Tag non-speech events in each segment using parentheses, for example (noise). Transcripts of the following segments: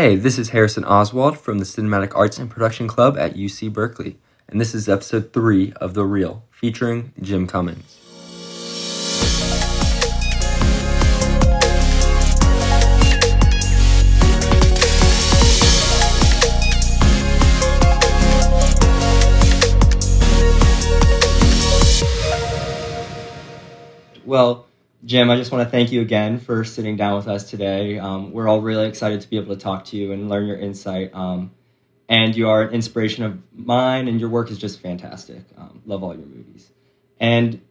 Hey, this is Harrison Oswald from the Cinematic Arts and Production Club at UC Berkeley, and this is episode 3 of The Reel, featuring Jim Cummings. Well, Jim, I just want to thank you again for sitting down with us today. Um, we're all really excited to be able to talk to you and learn your insight. Um, and you are an inspiration of mine, and your work is just fantastic. Um, love all your movies. And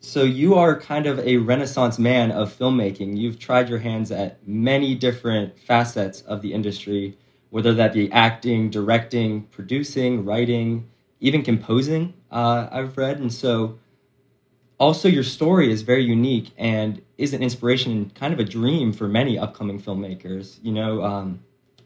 so you are kind of a renaissance man of filmmaking. You've tried your hands at many different facets of the industry, whether that be acting, directing, producing, writing, even composing, uh, I've read. And so also your story is very unique and is an inspiration and kind of a dream for many upcoming filmmakers. You know um,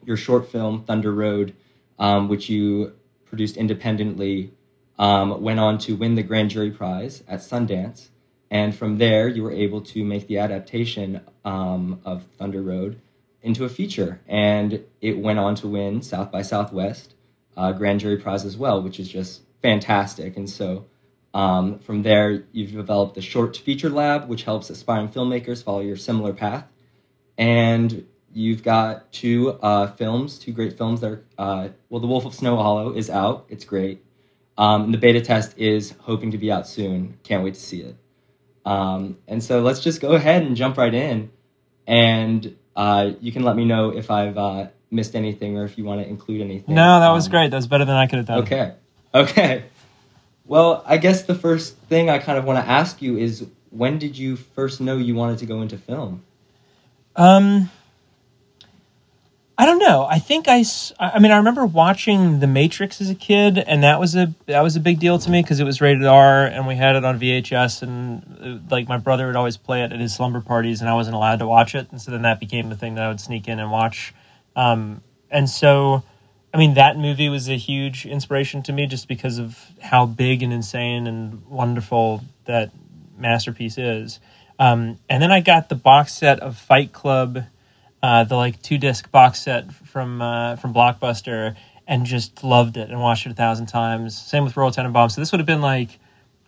your short film thunder road um, which you produced independently um, went on to win the grand jury prize at sundance. And from there you were able to make the adaptation um, of thunder road into a feature. And it went on to win south by southwest uh, grand jury prize as well which is just fantastic. And so um, from there, you've developed the Short Feature Lab, which helps aspiring filmmakers follow your similar path. And you've got two uh, films, two great films that are, uh, well, The Wolf of Snow Hollow is out. It's great. Um, and the beta test is hoping to be out soon. Can't wait to see it. Um, and so let's just go ahead and jump right in. And uh, you can let me know if I've uh, missed anything or if you want to include anything. No, that was um, great. That was better than I could have done. Okay. Okay. Well, I guess the first thing I kind of want to ask you is when did you first know you wanted to go into film? Um, I don't know. I think I, I mean, I remember watching The Matrix as a kid, and that was a that was a big deal to me because it was rated R, and we had it on VHS, and uh, like my brother would always play it at his slumber parties, and I wasn't allowed to watch it, and so then that became the thing that I would sneak in and watch. Um, and so I mean, that movie was a huge inspiration to me just because of how big and insane and wonderful that masterpiece is. Um, and then I got the box set of Fight Club, uh, the like two disc box set from uh, from Blockbuster, and just loved it and watched it a thousand times. Same with Royal Tenenbaums. So this would have been like,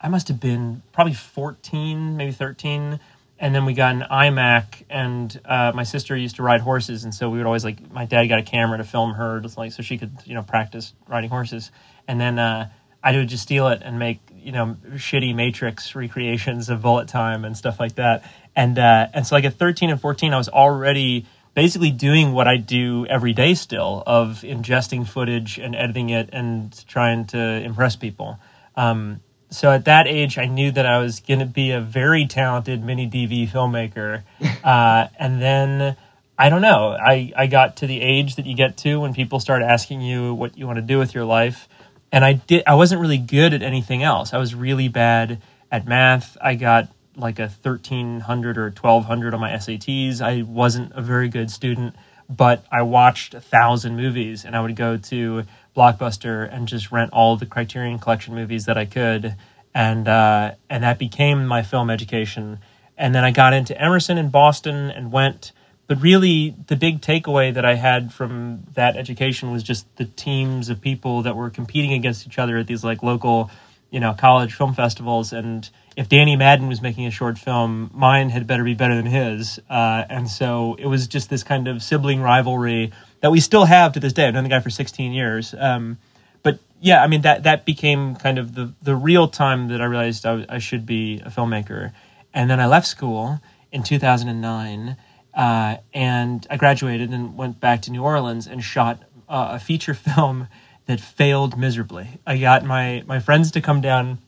I must have been probably fourteen, maybe thirteen and then we got an iMac, and uh, my sister used to ride horses, and so we would always like my dad got a camera to film her, just like so she could you know practice riding horses, and then uh, I would just steal it and make you know shitty Matrix recreations of bullet time and stuff like that, and uh, and so like at thirteen and fourteen, I was already basically doing what I do every day still of ingesting footage and editing it and trying to impress people. Um, so at that age, I knew that I was going to be a very talented mini DV filmmaker. (laughs) Uh, and then I don't know. I, I got to the age that you get to when people start asking you what you want to do with your life. And I did. I wasn't really good at anything else. I was really bad at math. I got like a 1300 or 1200 on my SATs. I wasn't a very good student, but I watched a thousand movies and I would go to Blockbuster and just rent all the Criterion Collection movies that I could, and uh, and that became my film education. And then I got into Emerson in Boston and went. But really, the big takeaway that I had from that education was just the teams of people that were competing against each other at these like local, you know, college film festivals. And if Danny Madden was making a short film, mine had better be better than his. Uh, and so it was just this kind of sibling rivalry that we still have to this day. I've known the guy for 16 years. Um, but yeah, I mean that that became kind of the the real time that I realized I, I should be a filmmaker. And then I left school in 2009, uh, and I graduated and went back to New Orleans and shot uh, a feature (laughs) film that failed miserably. I got my my friends to come down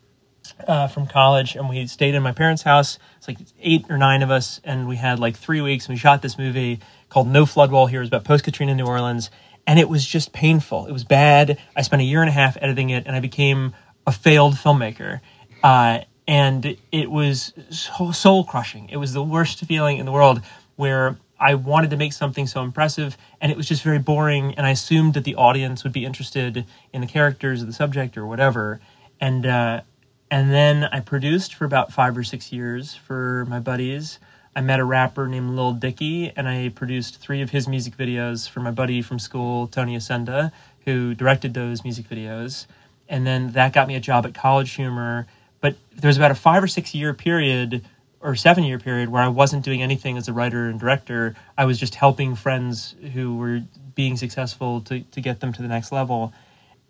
uh, from college, and we stayed in my parents' house. It's like eight or nine of us, and we had like three weeks. And we shot this movie called No Flood Wall was about post Katrina New Orleans, and it was just painful. It was bad. I spent a year and a half editing it, and I became a failed filmmaker. Uh, and it was so soul crushing. It was the worst feeling in the world where I wanted to make something so impressive, and it was just very boring. And I assumed that the audience would be interested in the characters or the subject or whatever. And uh, and then I produced for about five or six years for my buddies I met a rapper named Lil Dicky, and I produced three of his music videos for my buddy from school, Tony Yacenda, who directed those music videos. And then that got me a job at College Humor. But there was about a five or six year period or seven year period where I wasn't doing anything as a writer and director. I was just helping friends who were being successful to, to get them to the next level.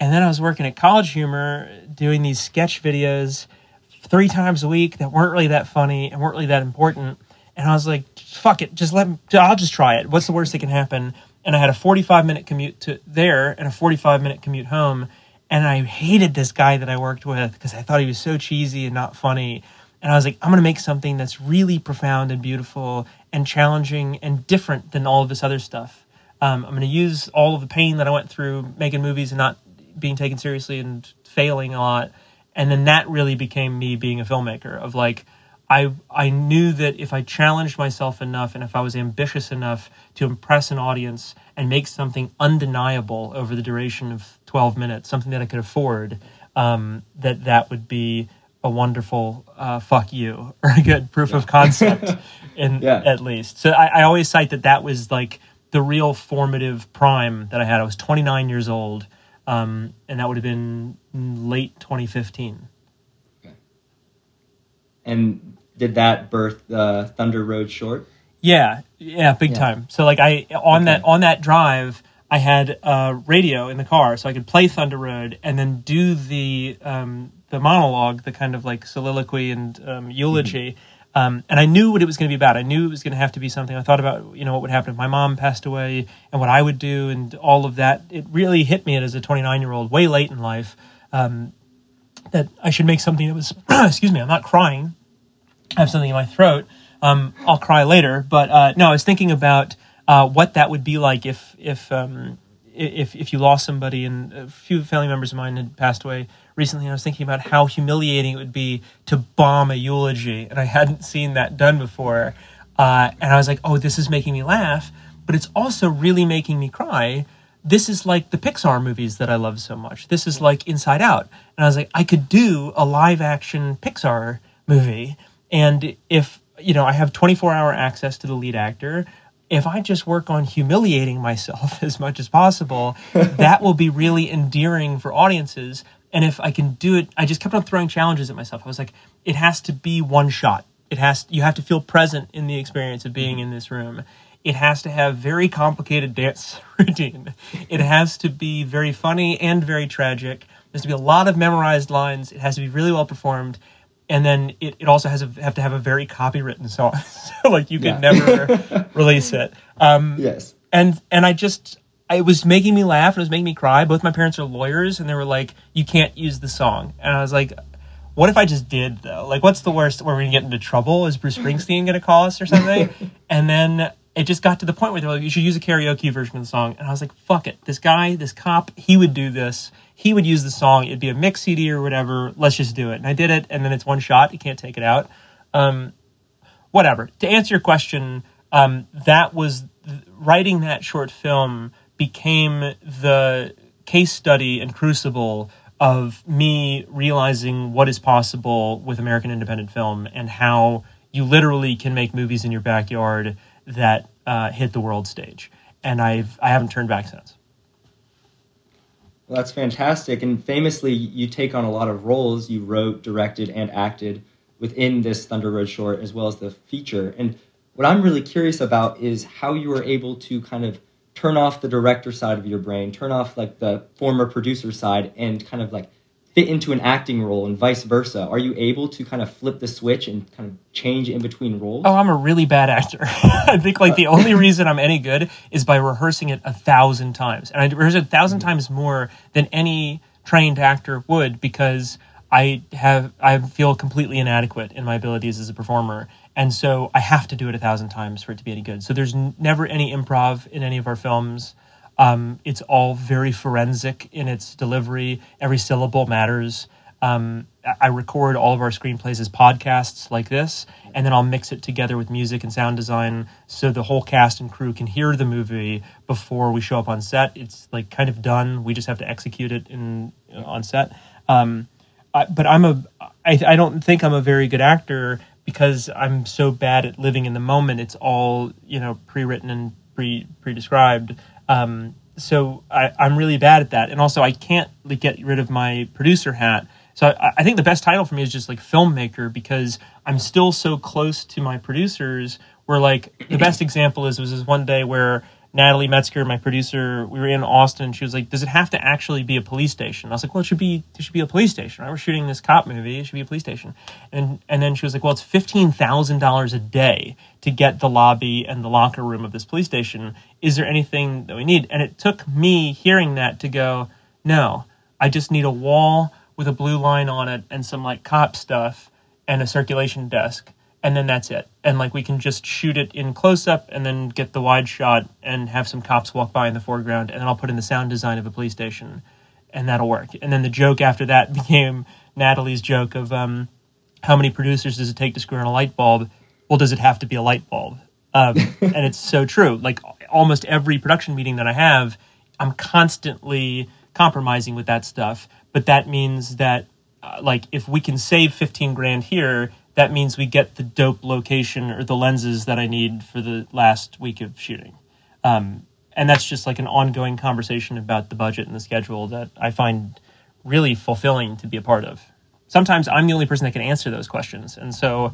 And then I was working at College Humor doing these sketch videos three times a week that weren't really that funny and weren't really that important. And I was like, fuck it, just let me, I'll just try it. What's the worst that can happen? And I had a 45 minute commute to there and a 45 minute commute home. And I hated this guy that I worked with because I thought he was so cheesy and not funny. And I was like, I'm going to make something that's really profound and beautiful and challenging and different than all of this other stuff. Um, I'm going to use all of the pain that I went through making movies and not being taken seriously and failing a lot. And then that really became me being a filmmaker of like, I, I knew that if I challenged myself enough and if I was ambitious enough to impress an audience and make something undeniable over the duration of 12 minutes, something that I could afford, um, that that would be a wonderful uh, fuck you (laughs) or a good proof yeah. of concept (laughs) in yeah. at least. So I, I always cite that that was like the real formative prime that I had. I was 29 years old, um, and that would have been late 2015. And did that birth the Thunder Road short? Yeah, yeah, big yeah. time. So like I on okay. that on that drive, I had a radio in the car, so I could play Thunder Road and then do the um, the monologue, the kind of like soliloquy and um, eulogy. Mm-hmm. Um, and I knew what it was going to be about. I knew it was going to have to be something. I thought about, you know, what would happen if my mom passed away and what I would do and all of that. It really hit me as a 29 year old, way late in life, um, that I should make something that was, (clears throat) excuse me, I'm not crying. I have something in my throat. Um, I'll cry later. But uh, no, I was thinking about uh, what that would be like if if um, if if you lost somebody, and a few family members of mine had passed away recently. And I was thinking about how humiliating it would be to bomb a eulogy, and I hadn't seen that done before. Uh, and I was like, oh, this is making me laugh, but it's also really making me cry. This is like the Pixar movies that I love so much. This is like Inside Out. And I was like, I could do a live action Pixar movie and if, you know, I have 24 hour access to the lead actor, if I just work on humiliating myself (laughs) as much as possible, (laughs) that will be really endearing for audiences. And if I can do it, I just kept on throwing challenges at myself. I was like, it has to be one shot. It has you have to feel present in the experience of being mm-hmm. in this room. It has to have very complicated (laughs) dance routine. It has to be very funny and very tragic. There has to be a lot of memorized lines. It has to be really well performed and then it, it also has a, have to have a very copywritten song, (laughs) so like you could yeah. never (laughs) release it. Um, yes, and and I just it was making me laugh and it was making me cry. Both my parents are lawyers, and they were like, "You can't use the song," and I was like. What if I just did though? Like, what's the worst? Where we gonna get into trouble? Is Bruce Springsteen gonna call us or something? (laughs) and then it just got to the point where they're like, you should use a karaoke version of the song. And I was like, fuck it. This guy, this cop, he would do this he would use the song. It'd be a mix CD or whatever. Let's just do it. And I did it, and then it's one shot. You can't take it out. Um, whatever. To answer your question, um, that was writing that short film became the case study and crucible of me realizing what is possible with American independent film and how you literally can make movies in your backyard that uh, hit the world stage. And I've I haven't turned back since. Well, that's fantastic. And famously, you take on a lot of roles. You wrote, directed, and acted within this Thunder Road short, as well as the feature. And what I'm really curious about is how you were able to kind of turn off the director side of your brain, turn off like the former producer side, and kind of like fit into an acting role and vice versa? Are you able to kind of flip the switch and kind of change in between roles? Oh, I'm a really bad actor. (laughs) I think like the only (laughs) reason I'm any good is by rehearsing it a thousand times. And I rehearse it a 1000 mm-hmm. times more than any trained actor would because I have I feel completely inadequate in my abilities as a performer. And so I have to do it a thousand times for it to be any good. So there's n- never any improv in any of our films. Um, it's all very forensic in its delivery. Every syllable matters. Um, I record all of our screenplays as podcasts like this, and then I'll mix it together with music and sound design so the whole cast and crew can hear the movie before we show up on set. It's like kind of done. We just have to execute it in on set. Um, I, but I'm a I, I don't think I'm a very good actor, because I'm so bad at living in the moment, it's all you know pre-written and pre pre-described. Um, so I, I'm really bad at that, and also I can't like, get rid of my producer hat. So I, I think the best title for me is just like filmmaker because I'm still so close to my producers. Where like the best example is was this one day where Natalie Metzger, my producer, we were in Austin. She was like, "Does it have to actually be a police station?" I was like, "Well, it should be. It should be a police station. Right? We're shooting this cop movie. It should be a police station." And and then she was like, "Well, it's fifteen thousand dollars a day to get the lobby and the locker room of this police station. Is there anything that we need?" And it took me hearing that to go, "No, I just need a wall with a blue line on it and some like cop stuff and a circulation desk." And then that's it. And like we can just shoot it in close up and then get the wide shot and have some cops walk by in the foreground and then I'll put in the sound design of a police station and that'll work. And then the joke after that (laughs) became Natalie's joke of um, how many producers does it take to screw in a light bulb? Well, does it have to be a light bulb? Um, (laughs) and it's so true. Like almost every production meeting that I have, I'm constantly compromising with that stuff. But that means that, uh, like, if we can save 15 grand here, that means we get the dope location or the lenses that I need for the last week of shooting. Um, and that's just like an ongoing conversation about the budget and the schedule that I find really fulfilling to be a part of. Sometimes I'm the only person that can answer those questions. And so,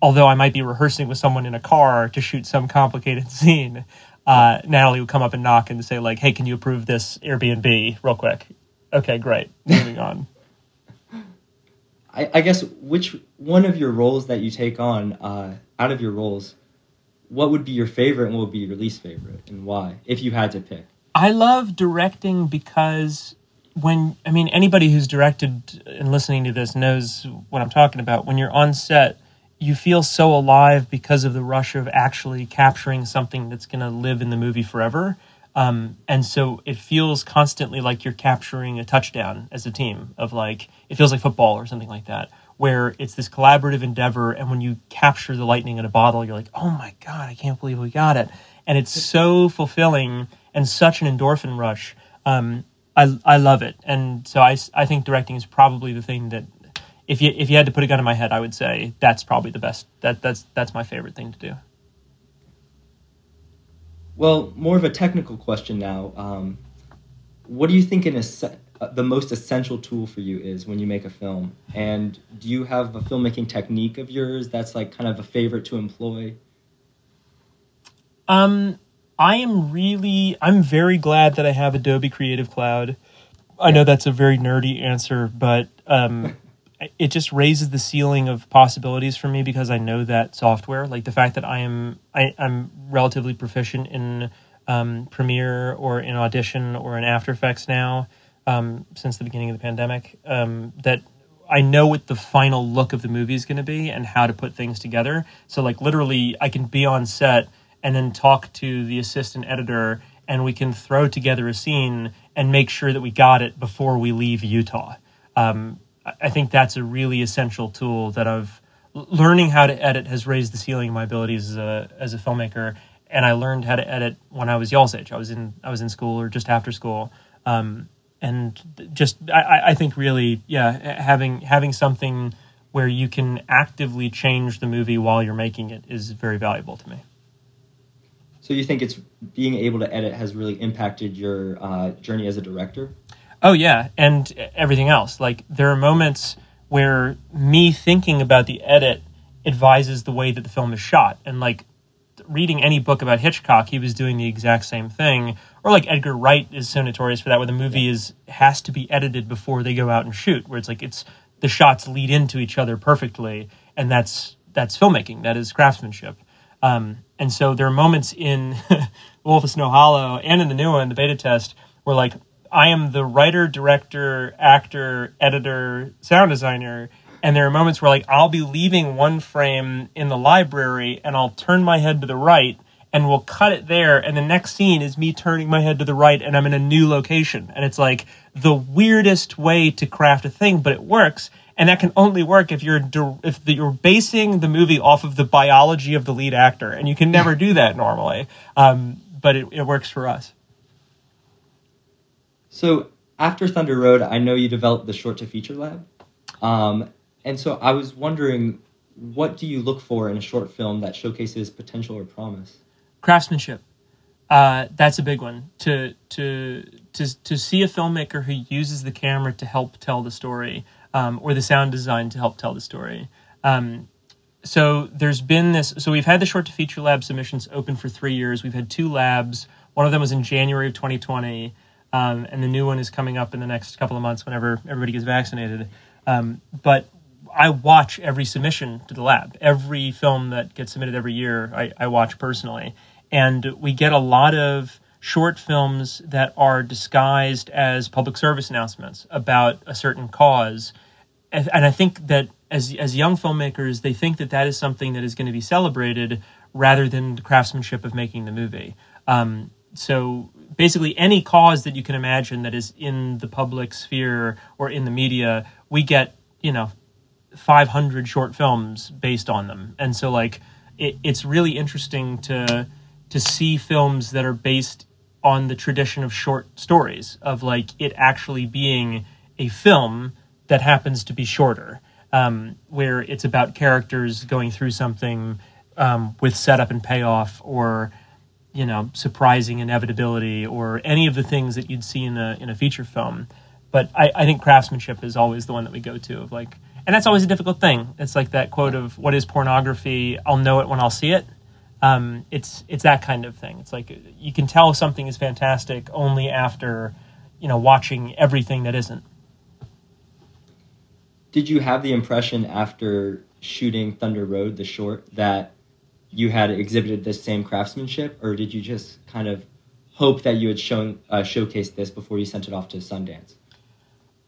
although I might be rehearsing with someone in a car to shoot some complicated (laughs) scene, uh, Natalie would come up and knock and say, like, hey, can you approve this Airbnb real quick? Okay, great. Moving on. I, I, guess which one of your roles that you take on uh, out of your roles, what would be your favorite and what would be your least favorite and why, if you had to pick? I love directing because when I mean anybody who's directed and listening to this knows what I'm talking about. When you're on set, you feel so alive because of the rush of actually capturing something that's going to live in the movie forever. Um, and so it feels constantly like you're capturing a touchdown as a team of like it feels like football or something like that where it's this collaborative endeavor and when you capture the lightning in a bottle you're like oh my god i can't believe we got it. And it's so fulfilling and such an endorphin rush. Um, I, I love it. And so I, I think directing is probably the thing that if you if you had to put a gun in my head i would say that's probably the best that that's that's my favorite thing to do well, more of a technical question now. Um, what do you think an uh, the most essential tool for you is when you make a film? And do you have a filmmaking technique of yours that's like kind of a favorite to employ? Um, I am really, I'm very glad that I have Adobe Creative Cloud. I know that's a very nerdy answer, but um, (laughs) it just raises the ceiling of possibilities for me because I know that software. Like the fact that I am I, am relatively proficient in um, Premiere or in Audition or in After Effects now um, since the beginning of the pandemic. Um, that I know what the final look of the movie is going to be and how to put things together. So like literally, I can be on set and then talk to the assistant editor and we can throw together a scene and make sure that we got it before we leave Utah. Um, I think that's a really essential tool that I've learning how to edit has raised the ceiling of my abilities as a as a filmmaker. And I learned how to edit when I was y'all's age. I was in I was in school or just after school. Um, and just I, I think really yeah having having something where you can actively change the movie while you're making it is very valuable to me. So you think it's being able to edit has really impacted your uh, journey as a director? Oh yeah, and everything else. Like there are moments where me thinking about the edit advises the way that the film is shot, and like reading any book about Hitchcock, he was doing the exact same thing. Or like Edgar Wright is so notorious for that, where the movie is has to be edited before they go out and shoot, where it's like it's the shots lead into each other perfectly, and that's that's filmmaking, that is craftsmanship. Um, and so there are moments in (laughs) Wolf of Snow Hollow and in the new one, the beta test, where like I am the writer, director, actor, editor, sound designer. And there are moments where like I'll be leaving one frame in the library and I'll turn my head to the right and we'll cut it there and the next scene is me turning my head to the right and I'm in a new location. And it's like the weirdest way to craft a thing, but it works. And that can only work if you're if you're basing the movie off of the biology of the lead actor, and you can never (laughs) do that normally. Um, but it, it works for us. So after Thunder Road, I know you developed the short to feature lab. Um, and so I was wondering, what do you look for in a short film that showcases potential or promise? Craftsmanship. Uh, that's a big one. To to to to see a filmmaker who uses the camera to help tell the story, um, or the sound design to help tell the story. Um, so there's been this. So we've had the short to feature lab submissions open for three years. We've had two labs. One of them was in January of 2020, um, and the new one is coming up in the next couple of months whenever everybody gets vaccinated. Um, but I watch every submission to the lab. Every film that gets submitted every year, I, I watch personally and we get a lot of short films that are disguised as public service announcements about a certain cause and i think that as as young filmmakers they think that that is something that is going to be celebrated rather than the craftsmanship of making the movie um, so basically any cause that you can imagine that is in the public sphere or in the media we get you know 500 short films based on them. And so like it, it's really interesting to to see films that are based on the tradition of short stories of like it actually being a film that happens to be shorter um, where it's about characters going through something um, with setup and payoff or you know surprising inevitability or any of the things that you'd see in a in a feature film but I, I think craftsmanship is always the one that we go to of like and that's always a difficult thing it's like that quote of what is pornography i'll know it when i'll see it um, it's it's that kind of thing. It's like you can tell something is fantastic only after you know watching everything that isn't. Did you have the impression after shooting Thunder Road, the short, that you had exhibited this same craftsmanship, or did you just kind of hope that you had shown uh, showcased this before you sent it off to Sundance?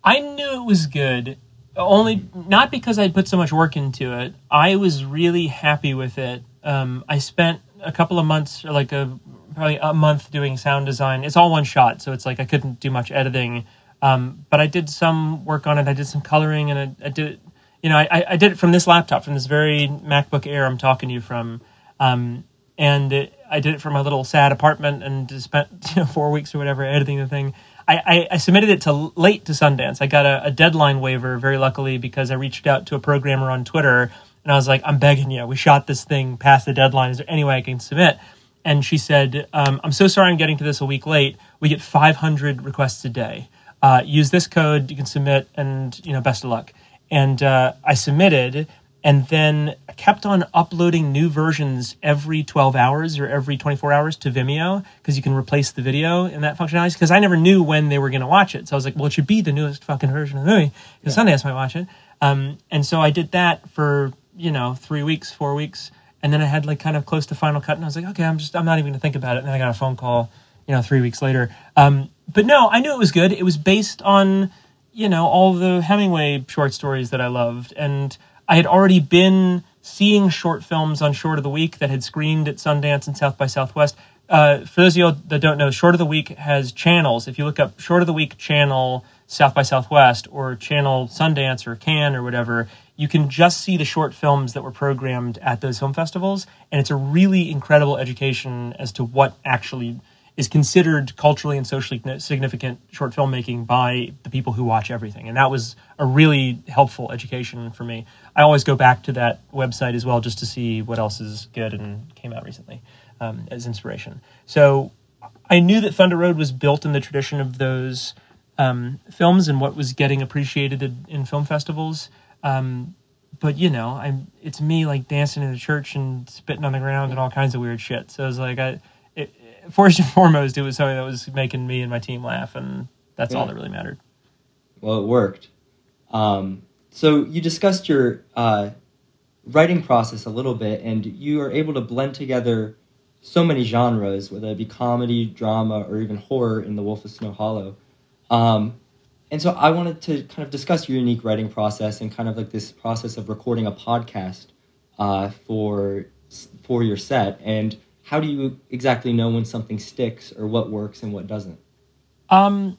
I knew it was good, only not because I put so much work into it. I was really happy with it um, I spent a couple of months, or like a probably a month, doing sound design. It's all one shot, so it's like I couldn't do much editing. Um, but I did some work on it. I did some coloring, and I, I did. You know, I, I did it from this laptop, from this very MacBook Air I'm talking to you from, um, and it, I did it from my little sad apartment, and spent (laughs) you know four weeks or whatever editing the thing. I, I, I submitted it to late to Sundance. I got a, a deadline waiver very luckily because I reached out to a programmer on Twitter and I was like, I'm begging you. We shot this thing past the deadline. Is there any way I can submit? And she said, um, I'm so sorry I'm getting to this a week late. We get 500 requests a day. Uh, use this code. You can submit, and you know, best of luck. And uh, I submitted, and then kept on uploading new versions every 12 hours or every 24 hours to Vimeo because you can replace the video in that functionality. Because I never knew when they were going to watch it, so I was like, well, it should be the newest fucking version of the movie because yeah. Sundance might watch it. Um, and so I did that for you know, three weeks, four weeks, and then I had like kind of close to final cut, and I was like, okay, I'm just I'm not even gonna think about it. And then I got a phone call, you know, three weeks later. Um, but no, I knew it was good. It was based on you know all the Hemingway short stories that I loved, and I had already been seeing short films on Short of the Week that had screened at Sundance and South by Southwest. Uh, for those of you that don't know, Short of the Week has channels. If you look up Short of the Week channel South by Southwest or channel Sundance or Cannes or whatever, you can just see the short films that were programmed at those film festivals, and it's a really incredible education as to what actually is considered culturally and socially significant short filmmaking by the people who watch everything. And that was a really helpful education for me. I always go back to that website as well just to see what else is good and came out recently um, as inspiration. So I knew that Thunder Road was built in the tradition of those um, films and what was getting appreciated in, film festivals. Um, but you know, I'm it's me like dancing in the church and spitting on the ground and all kinds of weird shit. So it was like I, first and foremost, it was something that was making me and my team laugh, and that's yeah. all that really mattered. Well, it worked. Um, so you discussed your uh, writing process a little bit, and you are able to blend together so many genres, whether it be comedy, drama, or even horror in The Wolf of Snow Hollow. Um, and so I wanted to kind of discuss your unique writing process and kind of like this process of recording a podcast uh, for for your set. And how do you exactly know when something sticks or what works and what doesn't? Um,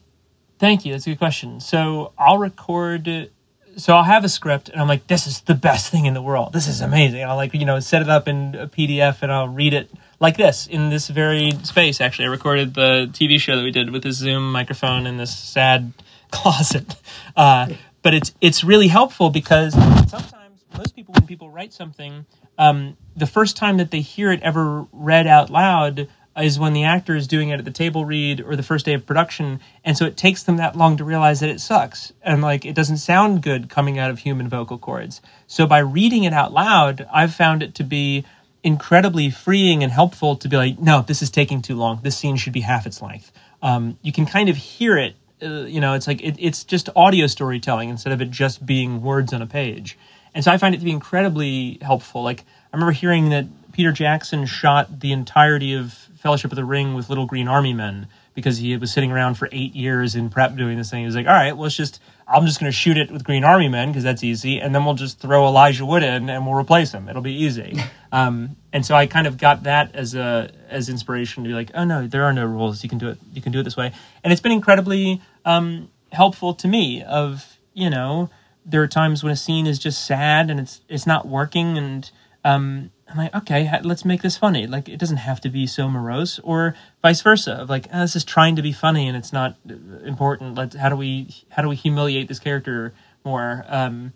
thank you. That's a good question. So I'll record. So I'll have a script, and I'm like, "This is the best thing in the world. This is amazing." I'll like, you know, set it up in a PDF, and I'll read it like this in this very space. Actually, I recorded the TV show that we did with this Zoom microphone in this sad (laughs) closet. Uh, but it's it's really helpful because sometimes most people, when people write something, um, the first time that they hear it ever read out loud is when the actor is doing it at the table read or the first day of production, and so it takes them that long to realize that it sucks and like it doesn't sound good coming out of human vocal cords. So by reading it out loud, I've found it to be incredibly freeing and helpful to be like, no, this is taking too long. This scene should be half its length. Um, you can kind of hear it. Uh, you know, it's like it, it's just audio storytelling instead of it just being words on a page. And so I find it to be incredibly helpful. Like I remember hearing that Peter Jackson shot the entirety of Fellowship of the Ring with Little Green Army Men because he was sitting around for eight years in prep doing this thing. He was like, all right, well, let's just, I'm just going to shoot it with Green Army Men because that's easy. And then we'll just throw Elijah Wood in and we'll replace him. It'll be easy. (laughs) um, and so I kind of got that as a, as inspiration to be like, oh no, there are no rules. You can do it. You can do it this way. And it's been incredibly um, helpful to me of, you know, there are times when a scene is just sad and it's, it's not working and, um, I'm like, okay, let's make this funny. Like, it doesn't have to be so morose, or vice versa. Of like, oh, this is trying to be funny and it's not uh, important. Let's how do we how do we humiliate this character more? Um,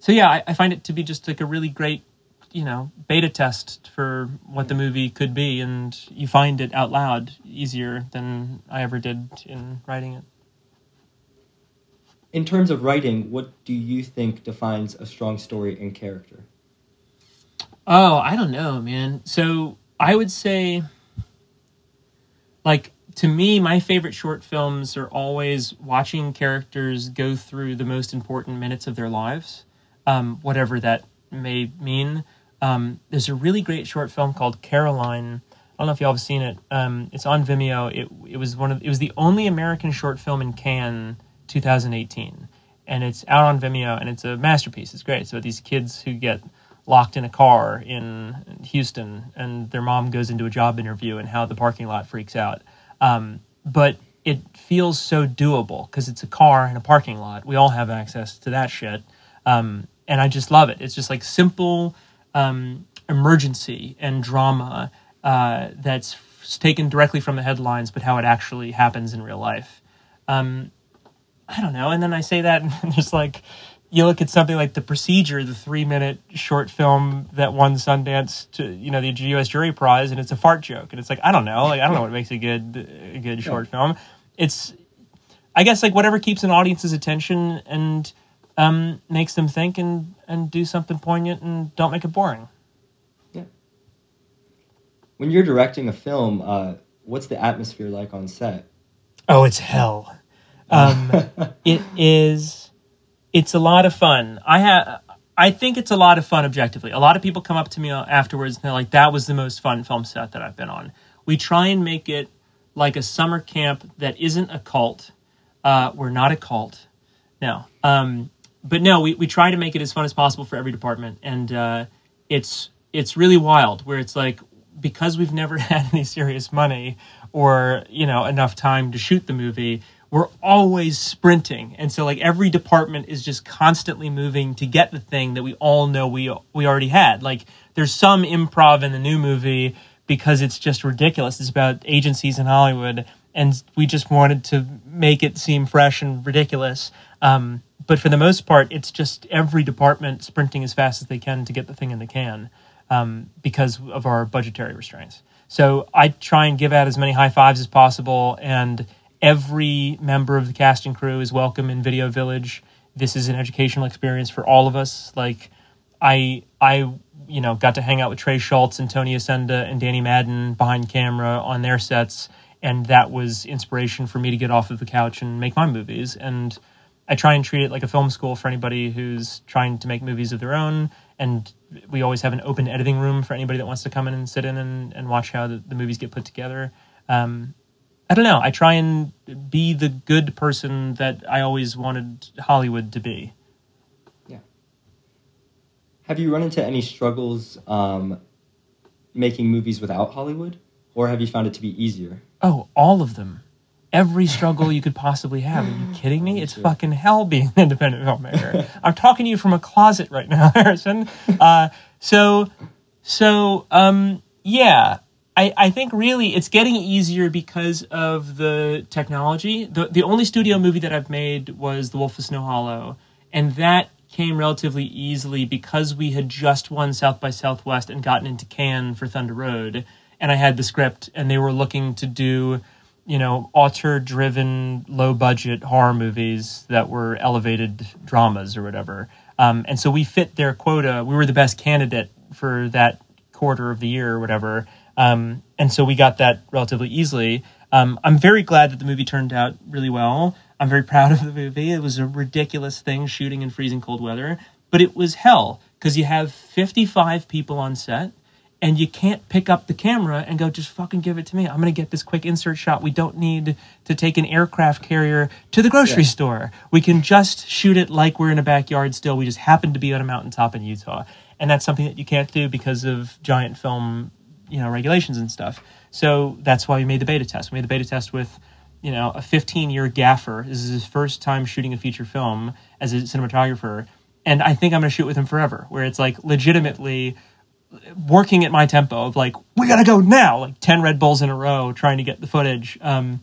so yeah, I, I find it to be just like a really great, you know, beta test for what the movie could be, and you find it out loud easier than I ever did in writing it. In terms of writing, what do you think defines a strong story and character? Oh, I don't know, man. So I would say, like, to me, my favorite short films are always watching characters go through the most important minutes of their lives, um, whatever that may mean. Um, there's a really great short film called Caroline. I don't know if y'all have seen it. Um, it's on Vimeo. It it was one of it was the only American short film in Cannes 2018, and it's out on Vimeo and it's a masterpiece. It's great. So these kids who get locked in a car in Houston, and their mom goes into a job interview, and how the parking lot freaks out. Um, but it feels so doable because it's a car in a parking lot. We all have access to that shit, um, and I just love it. It's just like simple um, emergency and drama uh, that's taken directly from the headlines, but how it actually happens in real life. Um, I don't know. And then I say that, (laughs) and there's like you look at something like the procedure the three minute short film that won sundance to you know the us jury prize and it's a fart joke. And it's like i don't know. Like i don't know what makes a good a good short yeah. film. It's i guess like whatever keeps an audience's attention and um, makes them think and and do something poignant and don't make it boring. Yeah. When you're directing a film uh, what's the atmosphere like on set? Oh it's hell um, it is it's a lot of fun. I have. I think it's a lot of fun objectively. A lot of people come up to me afterwards and they're like, that was the most fun film set that I've been on. We try and make it like a summer camp that isn't a cult. Uh, we're not a cult. No. Um, but no, we, we try to make it as fun as possible for every department. And uh, it's it's really wild where it's like because we've never (laughs) had any serious money or you know enough time to shoot the movie we're always sprinting. And so like every department is just constantly moving to get the thing that we all know we we already had. Like there's some improv in the new movie because it's just ridiculous. It's about agencies in hollywood and we just wanted to make it seem fresh and ridiculous. Um, but for the most part it's just every department sprinting as fast as they can to get the thing in the can um, because of our budgetary restraints. So i try and give out as many high fives as possible and every member of the casting crew is welcome in Video Village. This is an educational experience for all of us. Like, I, I, you know, got to hang out with Trey Shults and Tony Yacenda and Danny Madden behind camera on their sets, and that was inspiration for me to get off of the couch and make my movies. And I try and treat it like a film school for anybody who's trying to make movies of their own. And we always have an open editing room for anybody that wants to come in and sit in and, and watch how the, the movies get put together. Um, I don't know. I try and be the good person that I always wanted Hollywood to be. Yeah. Have you run into any struggles um, making movies without Hollywood, or have you found it to be easier? Oh, all of them. Every struggle you could possibly have. Are you kidding me? (laughs) It's fucking hell being an independent filmmaker. (laughs) I'm talking to you from a closet right now, (laughs) Harrison. Uh, so, so, um, yeah, I, I think really it's getting easier because of the technology. The the only studio movie that I've made was The Wolf of Snow Hollow, and that came relatively easily because we had just won South by Southwest and gotten into Cannes for Thunder Road, and I had the script, and they were looking to do, you know, auteur-driven, low-budget horror movies that were elevated dramas or whatever. Um, and so we fit their quota. We were the best candidate for that quarter of the year or whatever. Um, and so we got that relatively easily. Um, I'm very glad that the movie turned out really well. I'm very (laughs) proud of the movie. It was a ridiculous thing shooting in freezing cold weather, but it was hell because you have 55 people on set and you can't pick up the camera and go just fucking give it to me i'm going to get this quick insert shot we don't need to take an aircraft carrier to the grocery yeah. store we can just shoot it like we're in a backyard still we just happen to be on a mountaintop in utah and that's something that you can't do because of giant film you know regulations and stuff. So that's why we made the beta test. We made the beta test with you know a 15 year gaffer. This is his first time shooting a feature film as a cinematographer and i think i'm going to shoot with him forever where it's like legitimately working at my tempo of like we gotta go now like 10 red bulls in a row trying to get the footage. Um,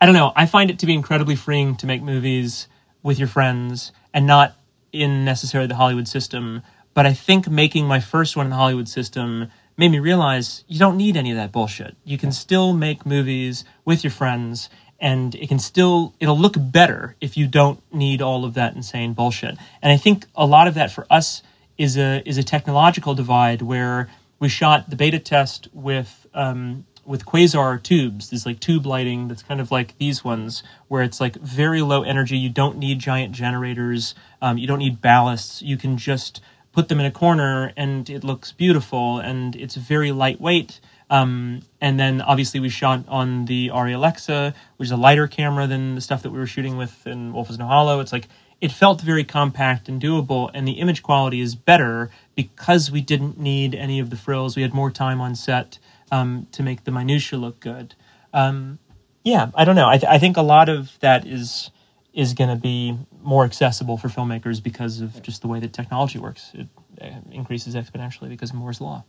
i don't know. I find it to be incredibly freeing to make movies with your friends and not in necessarily the hollywood system but i think making my first one in the hollywood system made me realize you don't need any of that bullshit you can still make movies with your friends and it can still it'll look better if you don't need all of that insane bullshit and i think a lot of that for us is a is a technological divide where we shot the beta test with um, with quasar tubes. There's like tube lighting that's kind of like these ones, where it's like very low energy. You don't need giant generators. Um, you don't need ballasts. You can just put them in a corner, and it looks beautiful, and it's very lightweight. Um, and then obviously we shot on the Arri Alexa, which is a lighter camera than the stuff that we were shooting with in Wolf of Snow Hollow. It's like it felt very compact and doable, and the image quality is better because we didn't need any of the frills. We had more time on set um, to make the minutia look good. Um, yeah, I don't know. I, th- I think a lot of that is is going to be more accessible for filmmakers because of just the way that technology works. It uh, increases exponentially because of Moore's law.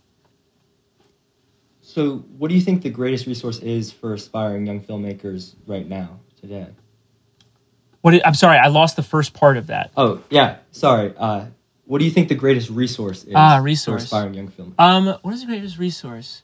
So, what do you think the greatest resource is for aspiring young filmmakers right now, today? What? I'm sorry, I lost the first part of that. Oh yeah, sorry. Uh, what do you think the greatest resource is? Ah, resource. For aspiring young film. Um, what is the greatest resource?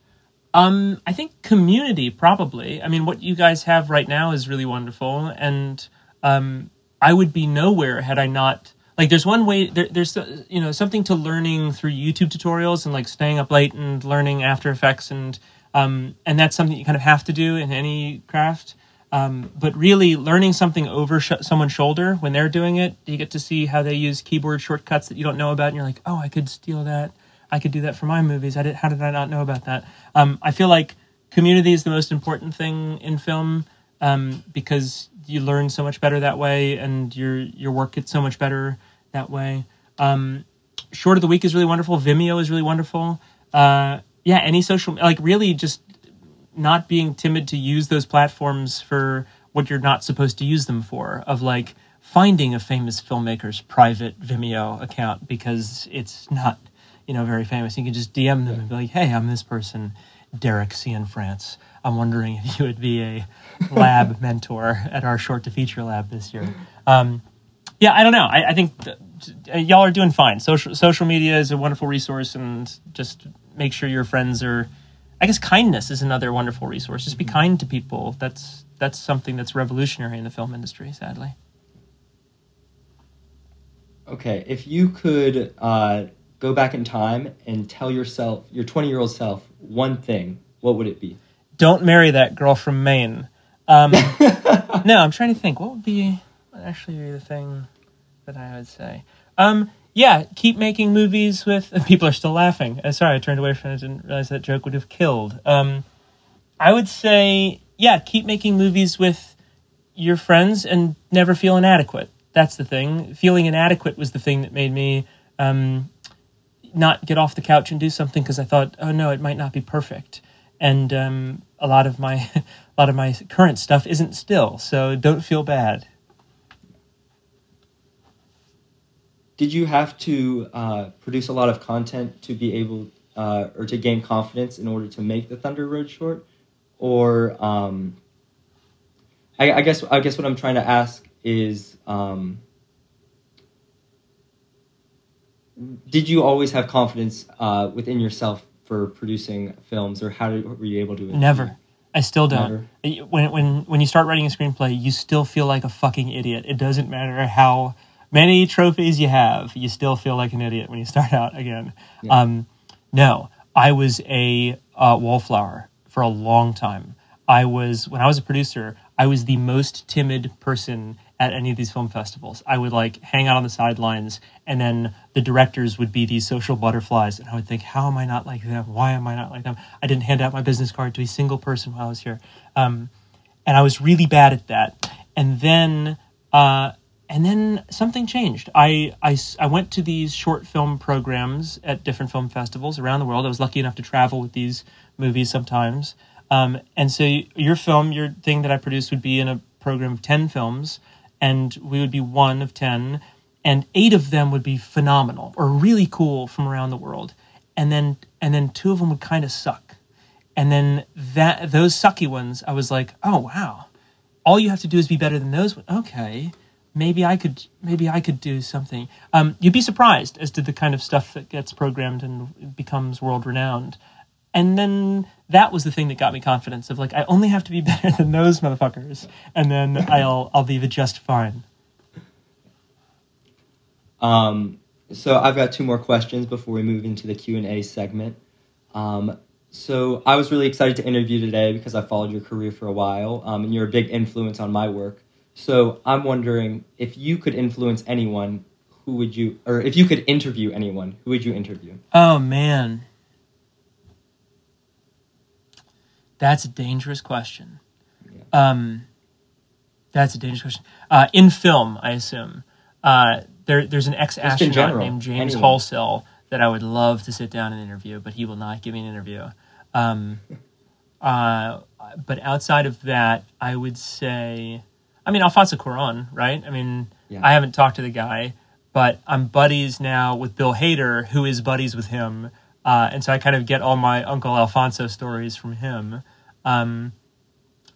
Um, I think community probably. I mean, what you guys have right now is really wonderful, and um, I would be nowhere had I not like. There's one way. There, there's you know something to learning through YouTube tutorials and like staying up late and learning After Effects and um, and that's something you kind of have to do in any craft. Um, but really, learning something over sh- someone's shoulder when they're doing it, you get to see how they use keyboard shortcuts that you don't know about, and you're like, oh, I could steal that. I could do that for my movies. I did. How did I not know about that? Um, I feel like community is the most important thing in film um, because you learn so much better that way, and your your work gets so much better that way. Um, Short of the week is really wonderful. Vimeo is really wonderful. Uh, yeah, any social like really just not being timid to use those platforms for what you're not supposed to use them for of like finding a famous filmmaker's private Vimeo account because it's not, you know, very famous. You can just DM them and be like, "Hey, I'm this person, Derek Cianfrance. I'm wondering if you would be a lab (laughs) mentor at our short to feature lab this year." Um, yeah, I don't know. I, I think th- y'all are doing fine. Social social media is a wonderful resource, and just make sure your friends are I guess kindness is another wonderful resource. Just be mm-hmm. kind to people. That's that's something that's revolutionary in the film industry, sadly. Okay, if you could uh, go back in time and tell yourself, your twenty-year-old self, one thing, what would it be? Don't marry that girl from Maine. Um, (laughs) no, I'm trying to think. What would be what actually be the thing that I would say? Um, yeah, keep making movies with. (laughs) People are still laughing. Uh, sorry, I turned away from it. I didn't realize that joke would have killed. Um, I would say, yeah, keep making movies with your friends and never feel inadequate. That's the thing. Feeling inadequate was the thing that made me um, not get off the couch and do something because I thought, oh no, it might not be perfect. And um, a lot of my (laughs) a lot of my current stuff isn't still, so don't feel bad. did you have to uh, produce a lot of content to be able uh, or to gain confidence in order to make the Thunder Road short, or um, I, I, guess I guess what I'm trying to ask is, um, did you always have confidence uh, within yourself for producing films, or how did, were you able to? Never. I still don't. When when when you start writing a screenplay, you still feel like a fucking idiot. It doesn't matter how many trophies you have, you still feel like an idiot when you (laughs) start out again. Yeah. Um, no, I was a uh, wallflower for a long time. I was when I was a producer, I was the most timid person at any of these film festivals. I would like hang out on the sidelines, and then the directors would be these social butterflies, and I would think, how am I not like them? Why am I not like them? I didn't hand out my business card to a single person while I was here, um, and I was really bad at that. And then, uh, and then something changed. I, I I went to these short film programs at different film festivals around the world. I was lucky enough to travel with these movies sometimes. Um, and so your film, your thing that I produced would be in a program of 10 films and we would be one of 10 and eight of them would be phenomenal or really cool from around the world. And then and then two of them would kind of suck. And then that those sucky ones i was like oh wow. All you have to do is be better than those okay. Maybe i could maybe i could do something. Um, you'd be surprised as to the kind of stuff that gets programmed and becomes world renowned and then that was the thing that got me confidence of like I only have to be (laughs) better than those motherfuckers, and then I'll I'll be just fine. Um, so I've got two more questions before we move into the Q and A segment. Um, so I was really excited to interview today because I followed your career for a while, um, and you're a big influence on my work. So I'm wondering if you could influence anyone, who would you, or if you could interview anyone, who would you interview? Oh man. That's a dangerous question. Um, that's a dangerous question. Uh, in film, I assume. Uh, there, there's an ex astronaut named James Anyone. Halsell that I would love to sit down and interview, but he will not give me an interview. Um, (laughs) uh, but outside of that, I would say, I mean, Alfonso Cuarón, right? I mean, yeah. I haven't talked to the guy, but I'm buddies now with Bill Hader, who is buddies with him. Uh, and so I kind of get all my Uncle Alfonso stories from him. Um,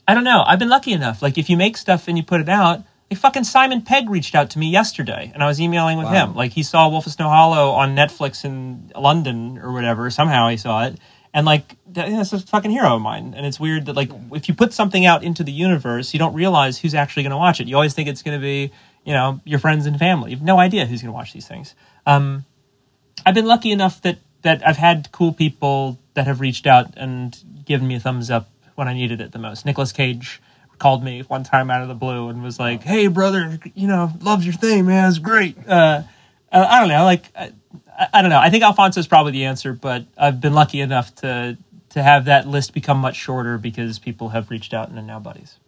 I don't know. I've been lucky enough. Like if you make stuff and you put it out, like fucking Simon Pegg reached out to me yesterday, and I was emailing with wow. him. Like he saw Wolf of Snow Hollow on Netflix in London or whatever. Somehow he saw it, and like that's a fucking hero of mine. And it's weird that like if you put something out into the universe, you don't realize who's actually going to watch it. You always think it's going to be you know your friends and family. You have no idea who's going to watch these things. Um, I've been lucky enough that that I've had cool people that have reached out and given me a thumbs up when I needed it the most. Nicolas Cage called me one time out of the blue and was like, "Hey, brother, you know, loves your thing, man. It's great." Uh, I don't know, like I, I don't know. I think Alfonso is probably the answer, but I've been lucky enough to to have that list become much shorter because people have reached out and are now buddies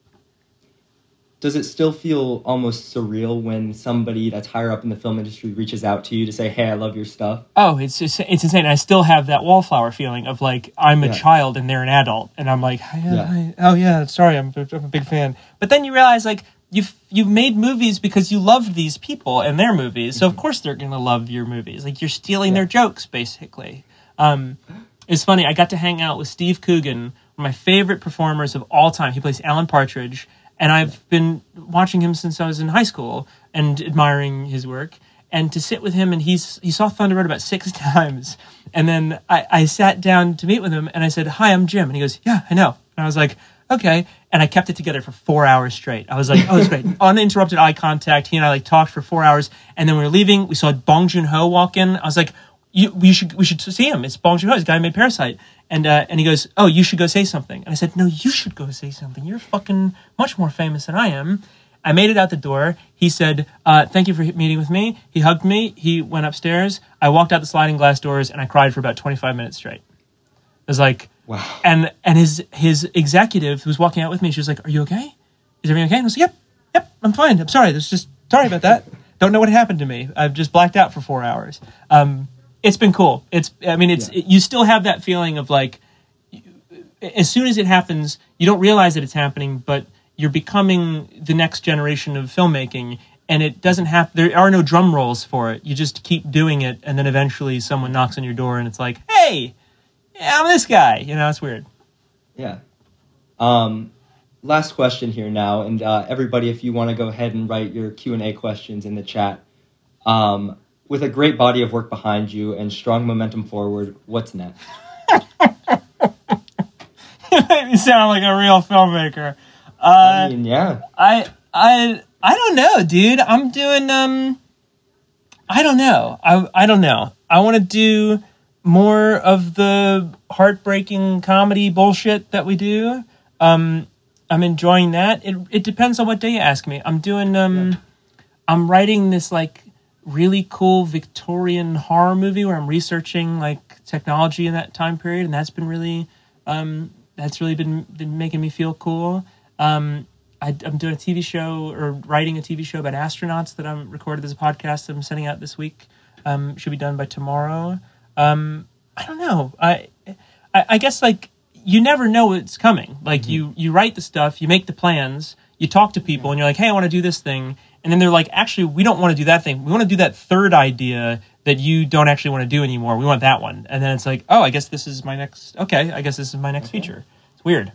does it still feel almost surreal when somebody that's higher up in the film industry reaches out to you to say, "Hey, I love your stuff"? Oh, it's it's, it's insane. I still have that wallflower feeling of like I'm a yeah. child and they're an adult, and I'm like, yeah, yeah. oh yeah, sorry, I'm, I'm a big fan. But then you realize like you've you've made movies because you loved these people and their movies, so of mm-hmm. course they're gonna love your movies. Like you're stealing their jokes, basically. Um, it's funny. I got to hang out with Steve Coogan, one of my favorite performers of all time. He plays Alan Partridge and I've been watching him since I was in high school and admiring his work. And to sit with him, and he's he saw Thunder Road about six (laughs) times, and then I, I sat down to meet with him, and I said, "Hi, I'm Jim," and he goes, "Yeah, I know." And I was like, "Okay," and I kept it together for four hours straight. I was like, "Oh, it's great!" (laughs) Uninterrupted eye contact. He and I like talked for four hours, and then we were leaving. We saw Bong Joon Ho walk in. I was like, you, we should we should see him. It's Bong Joon Ho, the guy who made Parasite. And uh, and he goes, "Oh, you should go say something." And I said, "No, you should go say something. You're fucking much more famous than I am." I made it out the door. He said, uh, "Thank you for meeting with me." He hugged me. He went upstairs. I walked out the sliding glass doors, and I cried for about 25 minutes straight. It was like, wow. And and his his executive who was walking out with me, she was like, "Are you okay? Is everything okay?" And I was like, "Yep, yep, I'm fine. I'm sorry. There's just sorry about that. Don't know what happened to me. I've just blacked out for four hours." Um, it's been cool. It's I mean it's yeah. it, you still have that feeling of like as soon as it happens, you don't realize that it's happening, but you're becoming the next generation of filmmaking and it doesn't have there are no drum rolls for it. You just keep doing it and then eventually someone knocks on your door and it's like, "Hey, yeah, I'm this guy." You know, it's weird. Yeah. Um last question here now and uh, everybody if you want to go ahead and write your Q&A questions in the chat. Um with a great body of work behind you and strong momentum forward, what's next? (laughs) you sound like a real filmmaker. Uh, I mean, yeah. I I I don't know, dude. I'm doing um I don't know. I I don't know. I want to do more of the heartbreaking comedy bullshit that we do. Um I'm enjoying that. It it depends on what day you ask me. I'm doing um I'm writing this like really cool Victorian horror movie where I'm researching like technology in that time period and that's been really um that's really been been making me feel cool. Um, I, am doing a TV show or writing a TV show about astronauts that I'm recorded as a podcast that I'm sending out this week. Um, should be done by tomorrow. Um, I don't know. I, I, I guess like you never know what's coming. Like mm-hmm. you you write the stuff, you make the plans, you talk to people, and you're like, hey, I want to do this thing, and then they're like, actually, we don't want to do that thing. We want to do that third idea that you don't actually want to do anymore. We want that one, and then it's like, oh, I guess this is my next. Okay, I guess this is my next okay. feature. It's weird.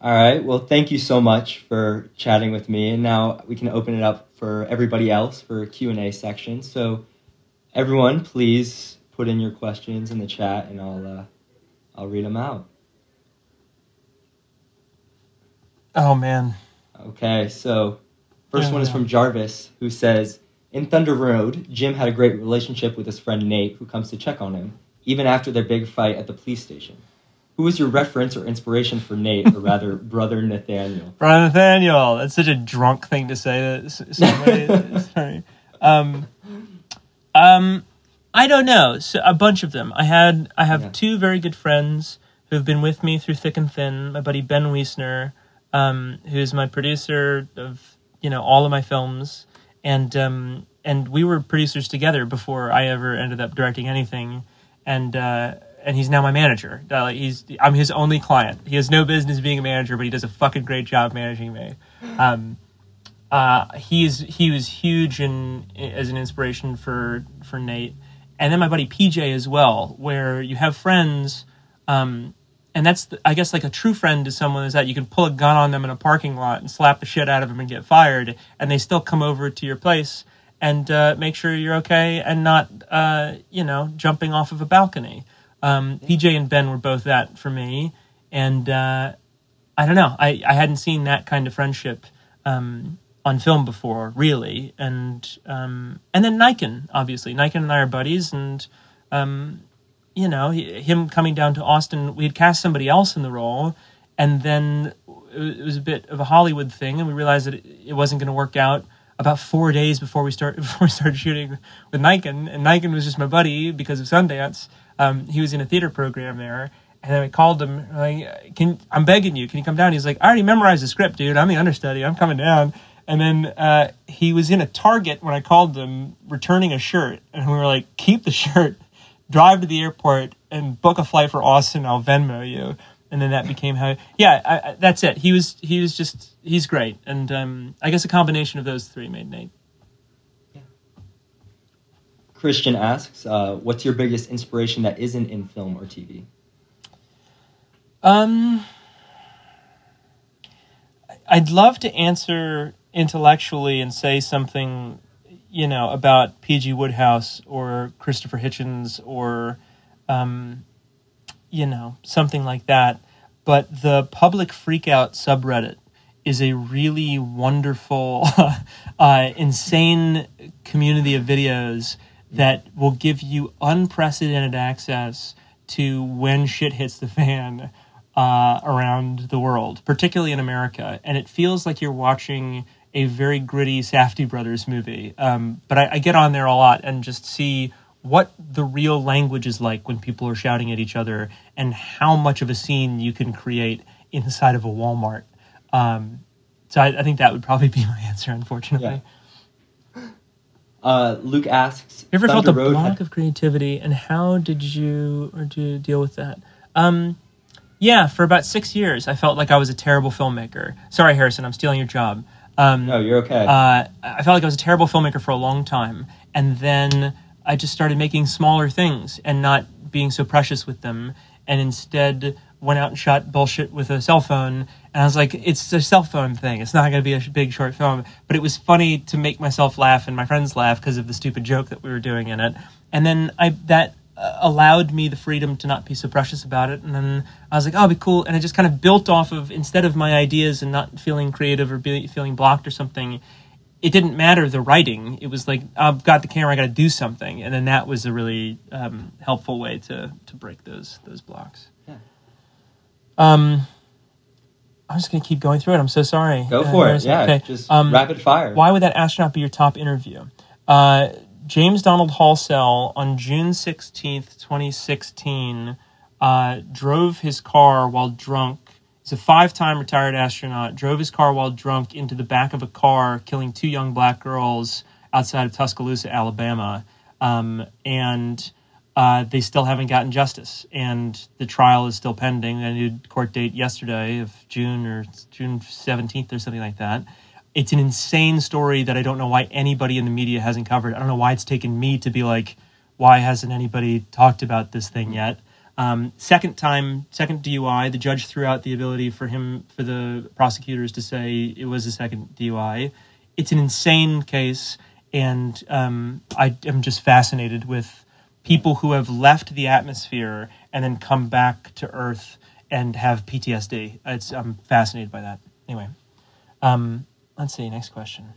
All right. Well, thank you so much for chatting with me, and now we can open it up for everybody else for Q and A section. So, everyone, please put in your questions in the chat, and I'll uh, I'll read them out. Oh man. Okay, so first yeah, one is from Jarvis, who says, "In Thunder Road, Jim had a great relationship with his friend Nate, who comes to check on him, even after their big fight at the police station." who was your reference or inspiration for Nate, or rather, (laughs) brother Nathaniel? Brother Nathaniel. That's such a drunk thing to say somebody. (laughs) Sorry. Um, um, I don't know. So a bunch of them. I had. I have yeah. two very good friends who have been with me through thick and thin. My buddy Ben Wiessner, um, who's my producer of you know all of my films, and um, and we were producers together before I ever ended up directing anything, and. Uh, and he's now my manager. Uh, he's I'm his only client. He has no business being a manager, but he does a fucking great job managing me. Um, uh, he's he was huge in as an inspiration for for Nate, and then my buddy PJ as well. Where you have friends, um, and that's the, I guess like a true friend to someone is that you can pull a gun on them in a parking lot and slap the shit out of them and get fired, and they still come over to your place and uh, make sure you're okay and not uh, you know jumping off of a balcony. Um, PJ and Ben were both that for me, and uh, I don't know. I, I hadn't seen that kind of friendship um, on film before, really, and um, and then Nican, obviously. Nican and I are buddies, and um, you know, him coming down to Austin, we had cast somebody else in the role, and then it was a bit of a Hollywood thing, and we realized that it, wasn't going to work out about four days before we start (laughs) before we started shooting with Nican, and Nican was just my buddy because of Sundance um, he was in a theater program there. And then I called him, like, "Can I'm begging you? Can you come down?" He's like, "I already memorized the script, dude. I'm the understudy. I'm coming down." And then uh, he was in a Target when I called him, returning a shirt, and we were like, "Keep the shirt, drive to the airport, and book a flight for Austin. I'll Venmo you." And then that became how. Yeah, I, I, that's it. He was he was just he's great, and um, I guess a combination of those three made Nate. Christian asks, uh, "What's your biggest inspiration that isn't in film or TV?" Um, I'd love to answer intellectually and say something, you know, about P.G. Wodehouse or Christopher Hitchens or, um, you know, something like that. But the public freakout subreddit is a really wonderful, (laughs) uh, insane community of videos that will give you unprecedented access to when shit hits the fan uh, around the world, particularly in America. And it feels like you're watching a very gritty Safdie Brothers movie. Um, but I, I, get on there a lot and just see what the real language is like when people are shouting at each other and how much of a scene you can create inside of a Walmart. Um, so I, I, think that would probably (laughs) be my answer, unfortunately. Yeah. Uh, Luke asks, "You ever Thunder felt a Road block had- of creativity, and how did you or do you deal with that?" Um, yeah, for about six years, I felt like I was a terrible filmmaker. Sorry, Harrison, I'm stealing your job. Um, no, you're okay. Uh, I felt like I was a terrible filmmaker for a long time, and then I just started making smaller things and not being so precious with them, and instead went out and shot bullshit with a cell phone. And I was like, it's a cell phone thing. It's not going to be a big short film. But it was funny to make myself laugh and my friends laugh because of the stupid joke that we were doing in it. And then I that allowed me the freedom to not be so precious about it. And then I was like, oh, be cool. And I just kind of built off of instead of my ideas and not feeling creative or be, feeling blocked or something. It didn't matter the writing. It was like I've got the camera, I got to do something, and then that was a really um, helpful way to to break those those blocks. Yeah. Um, I'm just gonna keep going through it. I'm so sorry. Go Uh, for it. there's- Yeah. okay. Just Um, rapid fire. why would that astronaut be your top interview? Uh, James Donald Halsell on June 16th, 2016, uh, drove his car while drunk. He's a five time retired astronaut, drove his car while drunk into the back of a car, killing two young black girls outside of Tuscaloosa, Alabama. Um, and uh, they still haven't gotten justice, and the trial is still pending. A new court date yesterday of June or June 17th or something like that it's an insane story that I don't know why anybody in the media hasn't covered. I don't know why it's taken me to be like, why hasn't anybody talked about this thing yet? Um, second time, second DUI, the judge threw out the ability for him, for the prosecutors to say it was a second DUI. It's an insane case, and um, I am just fascinated with people who have left the atmosphere and then come back to Earth and have PTSD. It's, I'm fascinated by that. Anyway. Um, let's see. Next question.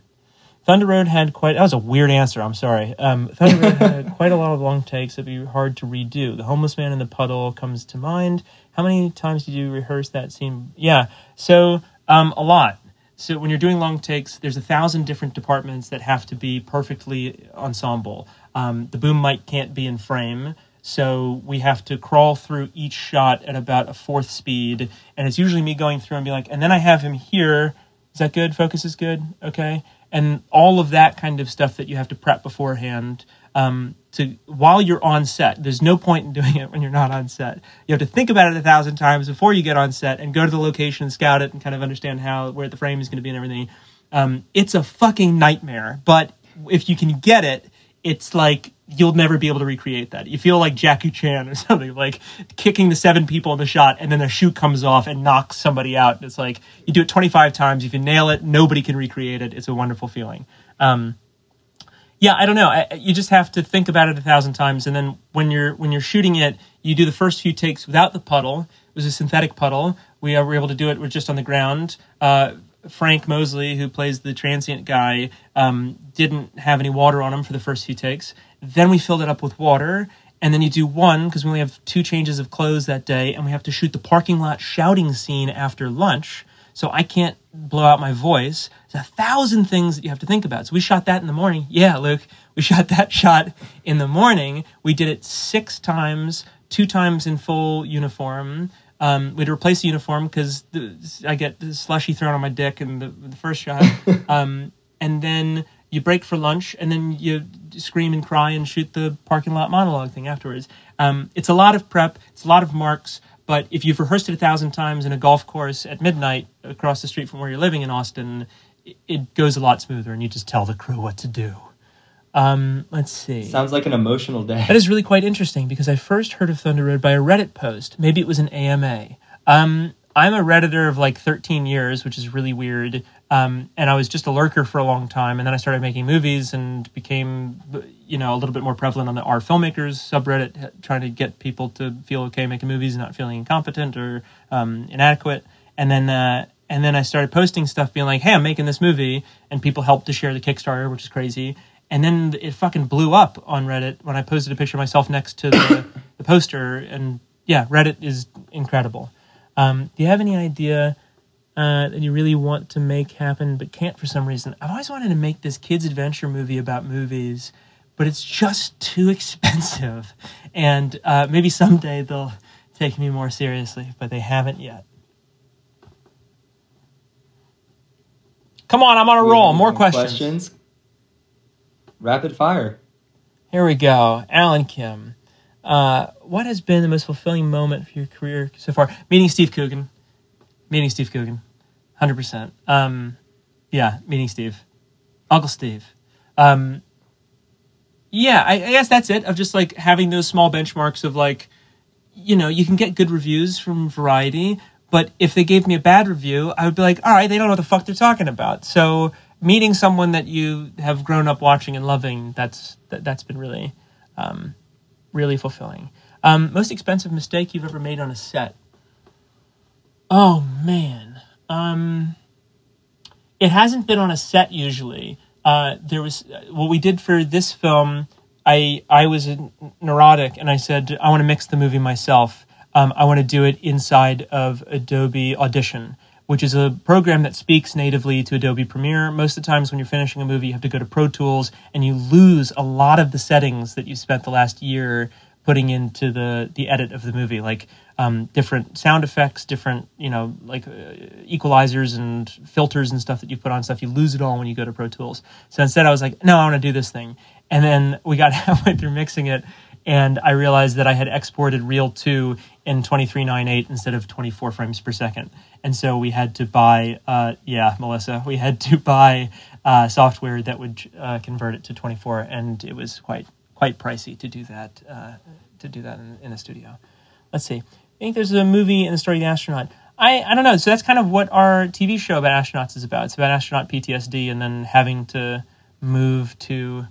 Thunder Road had quite. That was a weird answer. I'm sorry. Um, Thunder Road had (laughs) quite a lot of long takes that'd be hard to redo. The homeless man in the puddle comes to mind. How many times did you rehearse that scene? Yeah. So um, a lot. So when you're doing long takes, there's a thousand different departments that have to be perfectly ensemble. Um, the boom mic can't be in frame. So we have to crawl through each shot at about a fourth speed, and it's usually me going through and be like, and then I have him here. Is that good? Focus is good. Okay, and all of that kind of stuff that you have to prep beforehand. Um, to while you're on set, there's no point in doing it when you're not on set. You have to think about it a thousand times before you get on set, and go to the location and scout it, and kind of understand how where the frame is going to be and everything. Um, it's a fucking nightmare, but if you can get it, it's like you'll never be able to recreate that. You feel like Jackie Chan or (laughs) something, like kicking the seven people in the shot and then their shoe comes off and knocks somebody out. It's like you do it 25 times. If you nail it, nobody can recreate it. It's a wonderful feeling. Um, yeah, I don't know. I, you just have to think about it a thousand times, and then when you're when you're shooting it, you do the first few takes without the puddle. It was a synthetic puddle. We were able to do it. We're just on the ground. Uh, Frank Mosley, who plays the transient guy, um, didn't have any water on him for the first few takes. Then we filled it up with water, and then you do one because we only have two changes of clothes that day, and we have to shoot the parking lot shouting scene after lunch. So I can't blow out my voice. There's a thousand things that you have to think about. So we shot that in the morning. Yeah, Luke, we (laughs) shot that shot in the morning. We did it six times, two times in full uniform. Um, we had to replace the uniform because I get the slushy thrown on my dick in the, the first shot. (laughs) um, and then you break for lunch, and then you scream and cry and shoot the parking lot monologue thing afterwards. Um, it's a lot of prep. It's a lot of marks. But if you've rehearsed it a thousand times in a golf course at midnight across the street from where you're living in Austin, it goes a lot smoother, and you just tell the crew what to do. Um, let's see. Sounds like an emotional day. That is really quite interesting because I first heard of Thunder Road by a Reddit post. Maybe it was an AMA. Um, I'm a Redditor of like 13 years, which is really weird. Um, and I was just a lurker for a long time, and then I started making movies and became, you know, a little bit more prevalent on the R filmmakers subreddit, trying to get people to feel okay making movies and not feeling incompetent or um, inadequate. And then, uh, and then I started posting stuff, being like, "Hey, I'm making this movie," and people helped to share the Kickstarter, which is crazy. And then it fucking blew up on Reddit when I posted a picture of myself next to the, (coughs) the poster. And yeah, Reddit is incredible. Um, do you have any idea uh, that you really want to make happen but can't for some reason? I've always wanted to make this kids' adventure movie about movies, but it's just too (laughs) expensive. And uh, maybe someday they'll take me more seriously, but they haven't yet. Come on, I'm on a roll. More questions. Rapid fire. Here we go. Alan Kim. Uh, what has been the most fulfilling moment for your career so far? Meeting Steve Coogan. Meeting Steve Coogan. 100%. Um, yeah, meeting Steve. Uncle Steve. Um, yeah, I, I guess that's it. Of just like having those small benchmarks of like, you know, you can get good reviews from Variety, but if they gave me a bad review, I would be like, all right, they don't know what the fuck they're talking about. So meeting someone that you have grown up watching and loving, that's that, that's been really, um, really fulfilling. Um, most expensive mistake you've ever made on a set? Oh man, um, it hasn't been on a set usually. Uh, there was what we did for this film. I I was neurotic, and I said I want to mix the movie myself. Um, I want to do it inside of Adobe Audition, which is a program that speaks natively to Adobe Premiere. Most of the times when you're finishing a movie, you have to go to Pro Tools, and you lose a lot of the settings that you spent the last year putting into the the edit of the movie, like um, different sound effects, different you know like uh, equalizers and filters and stuff that you put on stuff. You lose it all when you go to Pro Tools. So instead, I was like, no, I want to do this thing. And then we got (laughs) halfway through mixing it, and I realized that I had exported Reel 2 in 2398 instead of 24 frames per second. And so we had to buy, uh, yeah, Melissa, (laughs) we had to buy uh, software that would uh, convert it to 24, and it was quite quite pricey to do that uh, to do that in, in a studio. Let's see. I think there's a movie in the story of the astronaut. I, I don't know. So that's kind of what our TV show about astronauts is about. It's about astronaut PTSD and then having to move to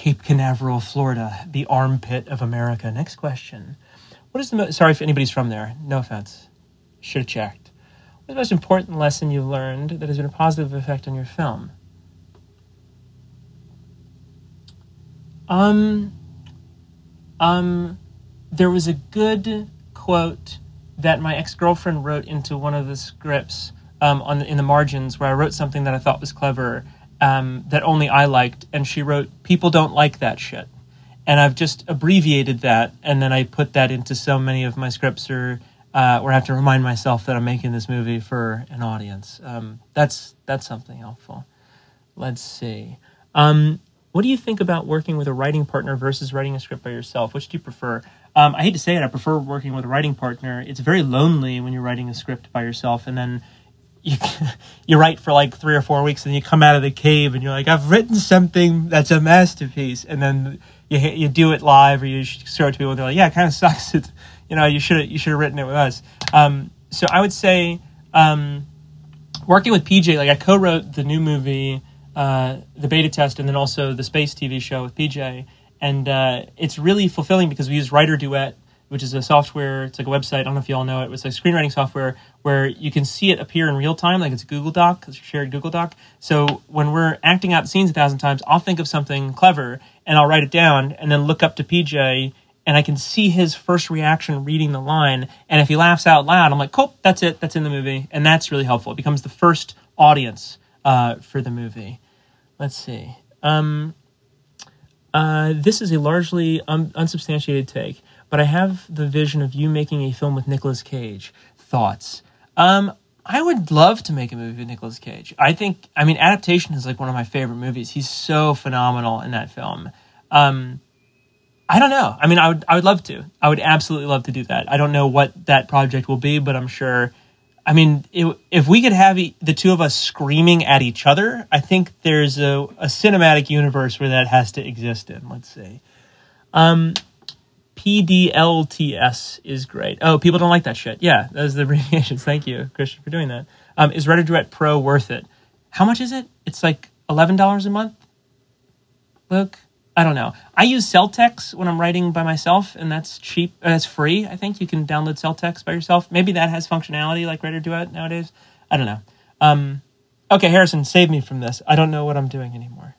Cape Canaveral, Florida, the armpit of America. Next question. What is the most, sorry if anybody's from there. No offense. Should have checked. What's the most important lesson you've learned that has been a positive effect on your film? Um, um, there was a good quote that my ex girlfriend wrote into one of the scripts um, on in the margins where I wrote something that I thought was clever um, that only I liked, and she wrote, "People don't like that shit," and I've just abbreviated that, and then I put that into so many of my scripts, or uh, where I have to remind myself that I'm making this movie for an audience. Um, that's that's something helpful. Let's see. Um, what do you think about working with a writing partner versus writing a script by yourself? Which do you prefer? Um, I hate to say it, I prefer working with a writing partner. It's very lonely when you're writing a script by yourself, and then you you write for like three or four weeks, and you come out of the cave, and you're like, I've written something that's a masterpiece, and then you you do it live, or you show it to people, and they're like, Yeah, it kind of (laughs) sucks. It's, you know, you should you should have written it with us. Um, so I would say um, working with PJ, like I co-wrote the new movie, uh, the beta test, and then also the space TV show with PJ, and uh, it's really fulfilling because we use WriterDuet which is a software. It's like a website. I don't know if you all know it. It's like screenwriting software where you can see it appear in real time, like it's Google Doc, it's a shared Google Doc. So when we're acting out scenes a thousand times, I'll think of something clever and I'll write it down and then look up to PJ and I can see his first reaction reading the line. And if he laughs out loud, I'm like, cool, that's it. That's in the movie. And that's really helpful. It becomes the first audience uh, for the movie. Let's see. Um, uh, this is a largely un- unsubstantiated take but I have the vision of you making a film with Nicolas Cage. Thoughts? Um, I would love to make a movie with Nicolas Cage. I think, I mean, adaptation is like one of my favorite movies. He's so phenomenal in that film. Um, I don't know. I mean, I would, I would love to. I would absolutely love to do that. I don't know what that project will be, but I'm sure. I mean, it, if we could have e- the two of us screaming at each other, I think there's a, a cinematic universe where that has to exist in. Let's see. Um, PDLTS is great. Oh, people don't like that shit. Yeah, those are the (laughs) abbreviations. Thank you, Christian, for doing that. Um, is WriterDuet Pro worth it? How much is it? It's like eleven dollars a month. Luke, I don't know. I use Celtx when I'm writing by myself, and that's cheap. Uh, that's free. I think you can download Celtx by yourself. Maybe that has functionality like WriterDuet nowadays. I don't know. Um, okay, Harrison, save me from this. I don't know what I'm doing anymore.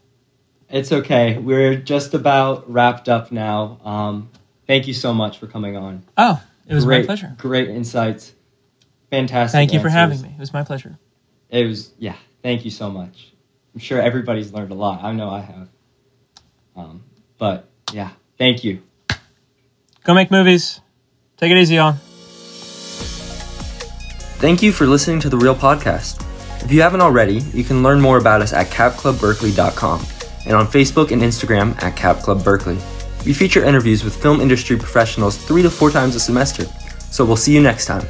It's okay. We're just about wrapped up now. Um, Thank you so much for coming on. Oh, it was great, my pleasure. Great insights. Fantastic. Thank you answers. for having me. It was my pleasure. It was, yeah. Thank you so much. I'm sure everybody's learned a lot. I know I have. Um, but yeah, thank you. Go make movies. Take it easy, y'all. Thank you for listening to the Reel Podcast. If you haven't already, you can learn more about us at capclubberkeley.com and on Facebook and Instagram at Cap Club Berkeley. We feature interviews with film industry professionals three to four times a semester. So we'll see you next time.